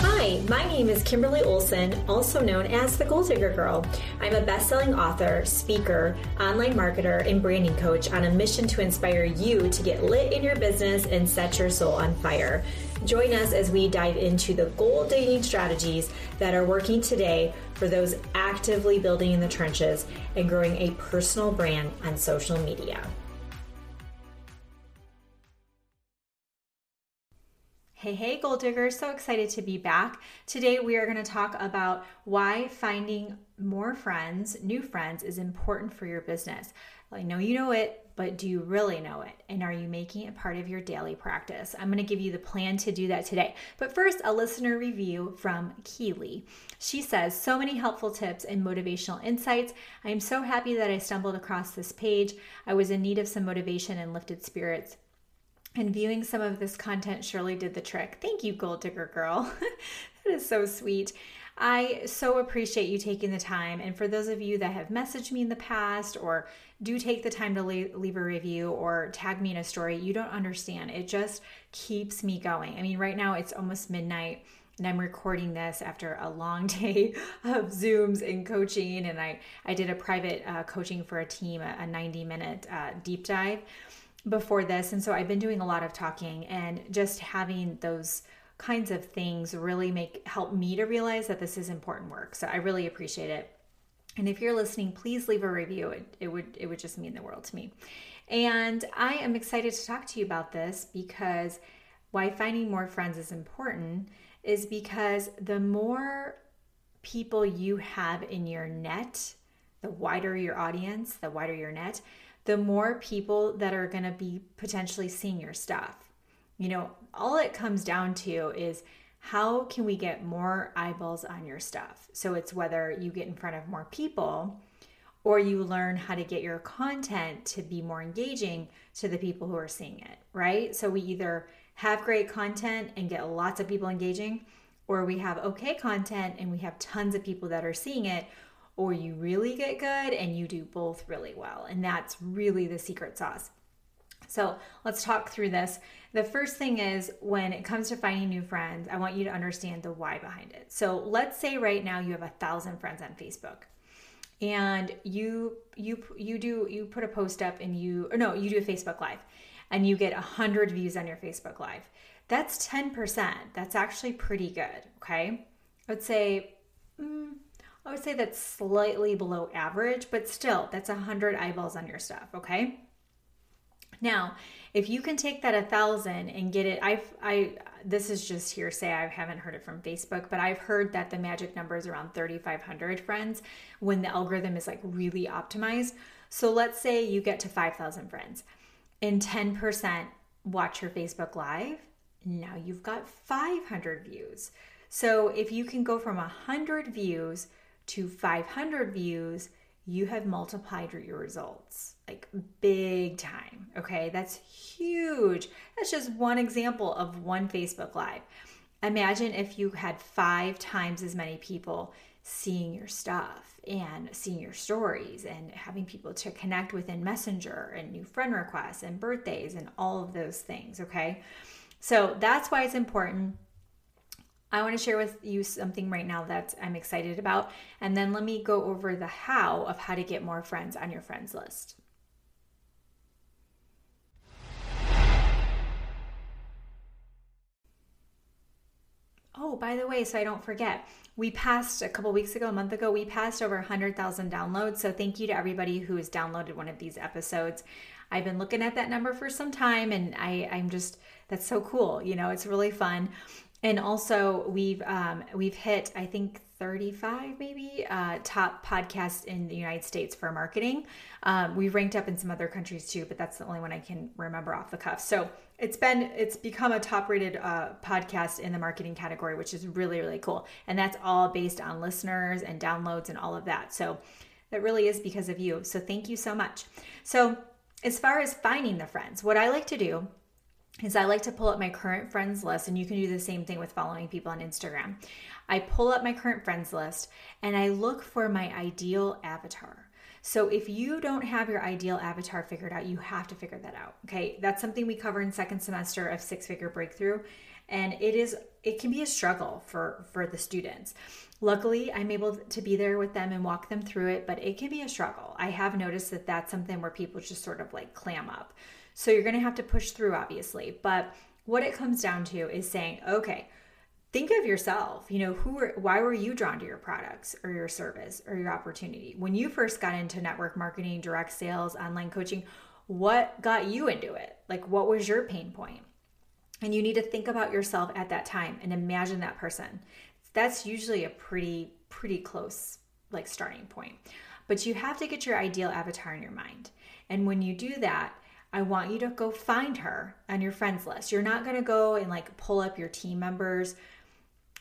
Hi, my name is Kimberly Olson, also known as the Goal Digger Girl. I'm a best selling author, speaker, online marketer, and branding coach on a mission to inspire you to get lit in your business and set your soul on fire. Join us as we dive into the gold digging strategies that are working today for those actively building in the trenches and growing a personal brand on social media. Hey, hey, goal diggers. So excited to be back. Today, we are going to talk about why finding more friends, new friends, is important for your business. I know you know it, but do you really know it? And are you making it part of your daily practice? I'm going to give you the plan to do that today. But first, a listener review from Keely. She says, So many helpful tips and motivational insights. I am so happy that I stumbled across this page. I was in need of some motivation and lifted spirits. And viewing some of this content surely did the trick. Thank you, Goal Digger Girl. that is so sweet. I so appreciate you taking the time. And for those of you that have messaged me in the past or do take the time to leave a review or tag me in a story, you don't understand. It just keeps me going. I mean, right now it's almost midnight and I'm recording this after a long day of Zooms and coaching. And I, I did a private uh, coaching for a team, a, a 90 minute uh, deep dive before this. And so I've been doing a lot of talking and just having those kinds of things really make help me to realize that this is important work. So I really appreciate it. And if you're listening, please leave a review. It, it would it would just mean the world to me. And I am excited to talk to you about this because why finding more friends is important is because the more people you have in your net, the wider your audience, the wider your net, the more people that are going to be potentially seeing your stuff. You know, all it comes down to is how can we get more eyeballs on your stuff? So it's whether you get in front of more people or you learn how to get your content to be more engaging to the people who are seeing it, right? So we either have great content and get lots of people engaging, or we have okay content and we have tons of people that are seeing it, or you really get good and you do both really well. And that's really the secret sauce. So let's talk through this. The first thing is when it comes to finding new friends, I want you to understand the why behind it. So let's say right now you have a thousand friends on Facebook and you you you do you put a post up and you or no you do a facebook live and you get 100 views on your facebook live that's 10% that's actually pretty good okay i would say I would say that's slightly below average, but still, that's 100 eyeballs on your stuff, okay? Now, if you can take that a thousand and get it, I've, I, this is just hearsay. I haven't heard it from Facebook, but I've heard that the magic number is around 3,500 friends when the algorithm is like really optimized. So let's say you get to 5,000 friends and 10% watch your Facebook Live. Now you've got 500 views. So if you can go from 100 views to 500 views, you have multiplied your results like big time. Okay, that's huge. That's just one example of one Facebook Live. Imagine if you had five times as many people seeing your stuff and seeing your stories and having people to connect with in Messenger and new friend requests and birthdays and all of those things. Okay, so that's why it's important I want to share with you something right now that I'm excited about. And then let me go over the how of how to get more friends on your friends list. Oh, by the way, so I don't forget, we passed a couple weeks ago, a month ago, we passed over 100,000 downloads. So thank you to everybody who has downloaded one of these episodes. I've been looking at that number for some time and I, I'm just, that's so cool. You know, it's really fun and also we've um, we've hit I think 35 maybe uh, top podcasts in the United States for marketing. Um, we've ranked up in some other countries too, but that's the only one I can remember off the cuff. So it's been it's become a top rated uh, podcast in the marketing category, which is really really cool. And that's all based on listeners and downloads and all of that. So that really is because of you. So thank you so much. So as far as finding the friends, what I like to do is I like to pull up my current friends list, and you can do the same thing with following people on Instagram. I pull up my current friends list and I look for my ideal avatar. So if you don't have your ideal avatar figured out, you have to figure that out. Okay. That's something we cover in second semester of six figure breakthrough. And it is, it can be a struggle for, for the students. Luckily, I'm able to be there with them and walk them through it, but it can be a struggle. I have noticed that that's something where people just sort of like clam up. So you're going to have to push through, obviously. But what it comes down to is saying, okay, think of yourself. You know who why were you drawn to your products or your service or your opportunity? When you first got into network marketing direct sales online coaching what got you into it? Like what was your pain point? And you need to think about yourself at that time and imagine that person. That's usually a pretty pretty close like starting point. But you have to get your ideal avatar in your mind. And when you do that I want you to go find her on your friends list. You're not going to go and like pull up your team members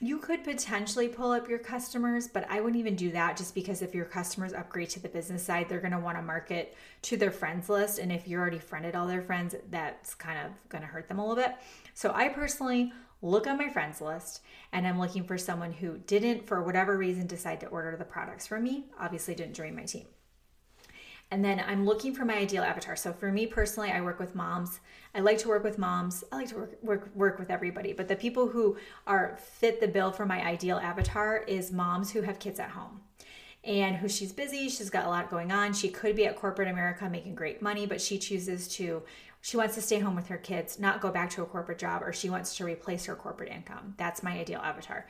you could potentially pull up your customers, but I wouldn't even do that just because if your customers upgrade to the business side, they're going to want to market to their friends list. And if you're already friended all their friends, that's kind of going to hurt them a little bit. So I personally look on my friends list and I'm looking for someone who didn't, for whatever reason, decide to order the products from me, obviously didn't join my team. And then I'm looking for my ideal avatar. So for me personally, I work with moms. I like to work with moms. I like to work work work with everybody, but the people who are fit the bill for my ideal avatar is moms who have kids at home. And who she's busy, she's got a lot going on. She could be at corporate America making great money, but she chooses to she wants to stay home with her kids, not go back to a corporate job, or she wants to replace her corporate income. That's my ideal avatar.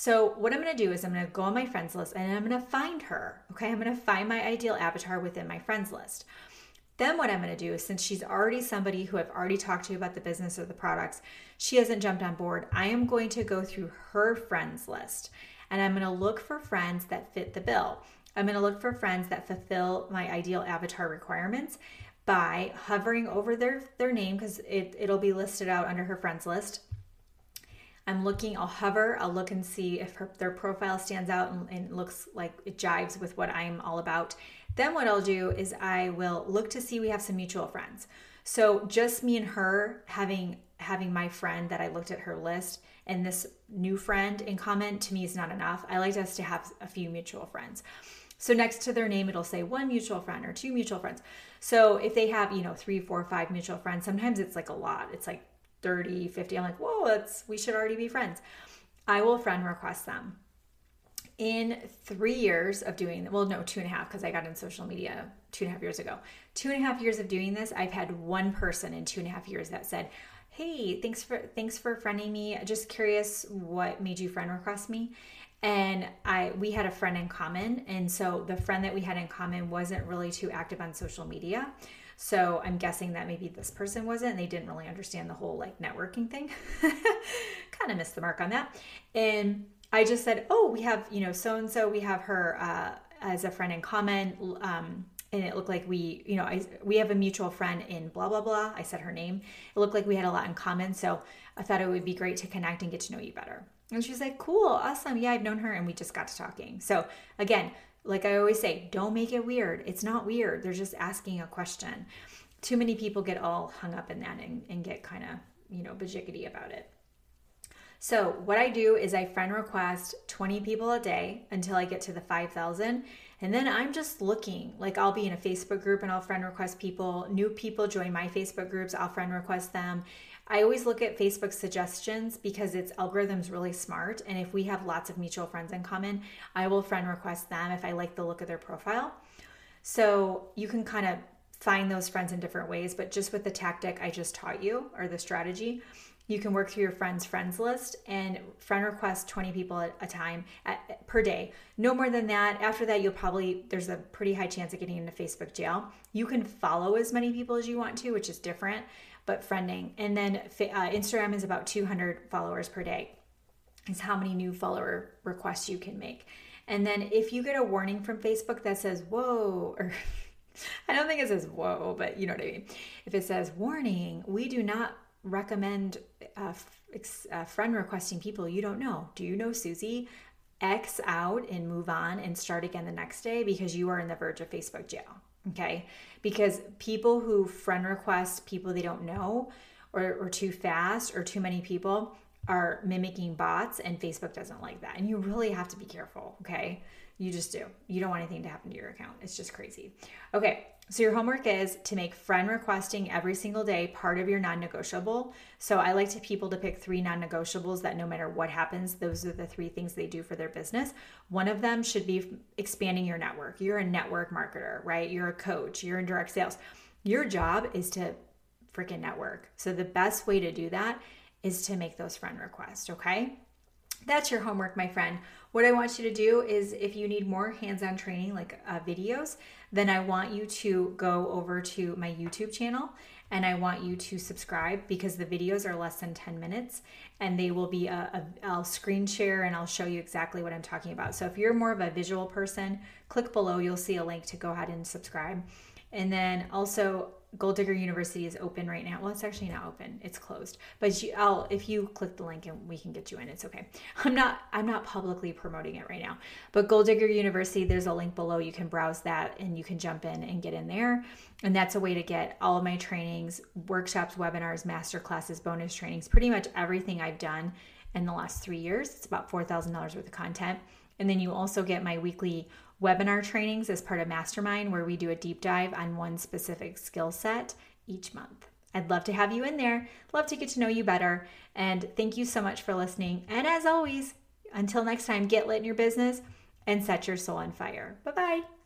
So, what I'm going to do is I'm going to go on my friends list and I'm going to find her. Okay, I'm going to find my ideal avatar within my friends list. Then, what I'm going to do is since she's already somebody who I've already talked to about the business or the products, she hasn't jumped on board. I am going to go through her friends list and I'm going to look for friends that fit the bill. I'm going to look for friends that fulfill my ideal avatar requirements by hovering over their, their name because it, it'll be listed out under her friends list I'm looking, I'll hover, I'll look and see if her, their profile stands out and, and looks like it jives with what I'm all about. Then what I'll do is I will look to see we have some mutual friends. So just me and her having having my friend that I looked at her list and this new friend in comment to me is not enough. I like us to have a few mutual friends. So next to their name, it'll say one mutual friend or two mutual friends. So if they have, you know, three, four, five mutual friends, sometimes it's like a lot. It's like 30, 50. I'm like, whoa, that's we should already be friends. I will friend request them. In three years of doing, well, no, two and a half, because I got in social media two and a half years ago. Two and a half years of doing this, I've had one person in two and a half years that said, "Hey, thanks for thanks for friending me. Just curious, what made you friend request me?" And I we had a friend in common and so the friend that we had in common wasn't really too active on social media so I'm guessing that maybe this person wasn't, and they didn't really understand the whole like networking thing. kind of missed the mark on that. And I just said, oh, we have, you know, so and so, we have her uh, as a friend in common. Um, and it looked like we, you know, I, we have a mutual friend in blah, blah, blah. I said her name. It looked like we had a lot in common. So I thought it would be great to connect and get to know you better. And she's like, cool, awesome. Yeah, I've known her. And we just got to talking. So again, like I always say, don't make it weird. It's not weird. They're just asking a question. Too many people get all hung up in that and, and get kind of, you know, bajiggity about it. So, what I do is I friend request 20 people a day until I get to the 5,000. And then I'm just looking, like I'll be in a Facebook group and I'll friend request people. New people join my Facebook groups, I'll friend request them. I always look at Facebook suggestions because its algorithm's really smart. And if we have lots of mutual friends in common, I will friend request them if I like the look of their profile. So you can kind of find those friends in different ways, but just with the tactic I just taught you or the strategy, you can work through your friends' friends list and friend request 20 people at a time at, per day. No more than that. After that, you'll probably, there's a pretty high chance of getting into Facebook jail. You can follow as many people as you want to, which is different but friending. And then uh, Instagram is about 200 followers per day, is how many new follower requests you can make. And then if you get a warning from Facebook that says, whoa, or I don't think it says whoa, but you know what I mean. If it says warning, we do not recommend uh, uh, friend requesting people you don't know. Do you know Susie? X out and move on and start again the next day because you are in the verge of Facebook jail. Okay. Because people who friend request people they don't know or, or too fast or too many people are mimicking bots and Facebook doesn't like that. And you really have to be careful. Okay. You just do. You don't want anything to happen to your account. It's just crazy. Okay, so your homework is to make friend requesting every single day part of your non-negotiable. So I like to people to pick three non-negotiables that no matter what happens, those are the three things they do for their business. One of them should be expanding your network. You're a network marketer, right? You're a coach, you're in direct sales. Your job is to freaking network. So the best way to do that is to make those friend requests, okay? That's your homework, my friend. What I want you to do is if you need more hands on training, like uh, videos, then I want you to go over to my YouTube channel and I want you to subscribe because the videos are less than 10 minutes and they will be a, a I'll screen share and I'll show you exactly what I'm talking about. So if you're more of a visual person, click below, you'll see a link to go ahead and subscribe. And then also Goal Digger University is open right now. Well, it's actually not open; it's closed. But you, I'll if you click the link and we can get you in. It's okay. I'm not I'm not publicly promoting it right now. But Goal Digger University, there's a link below. You can browse that and you can jump in and get in there. And that's a way to get all of my trainings, workshops, webinars, master classes, bonus trainings, pretty much everything I've done in the last three years. It's about four thousand dollars worth of content. And then you also get my weekly webinar trainings as part of Mastermind, where we do a deep dive on one specific skill set each month. I'd love to have you in there. Love to get to know you better. And thank you so much for listening. And as always, until next time, get lit in your business and set your soul on fire. Bye bye.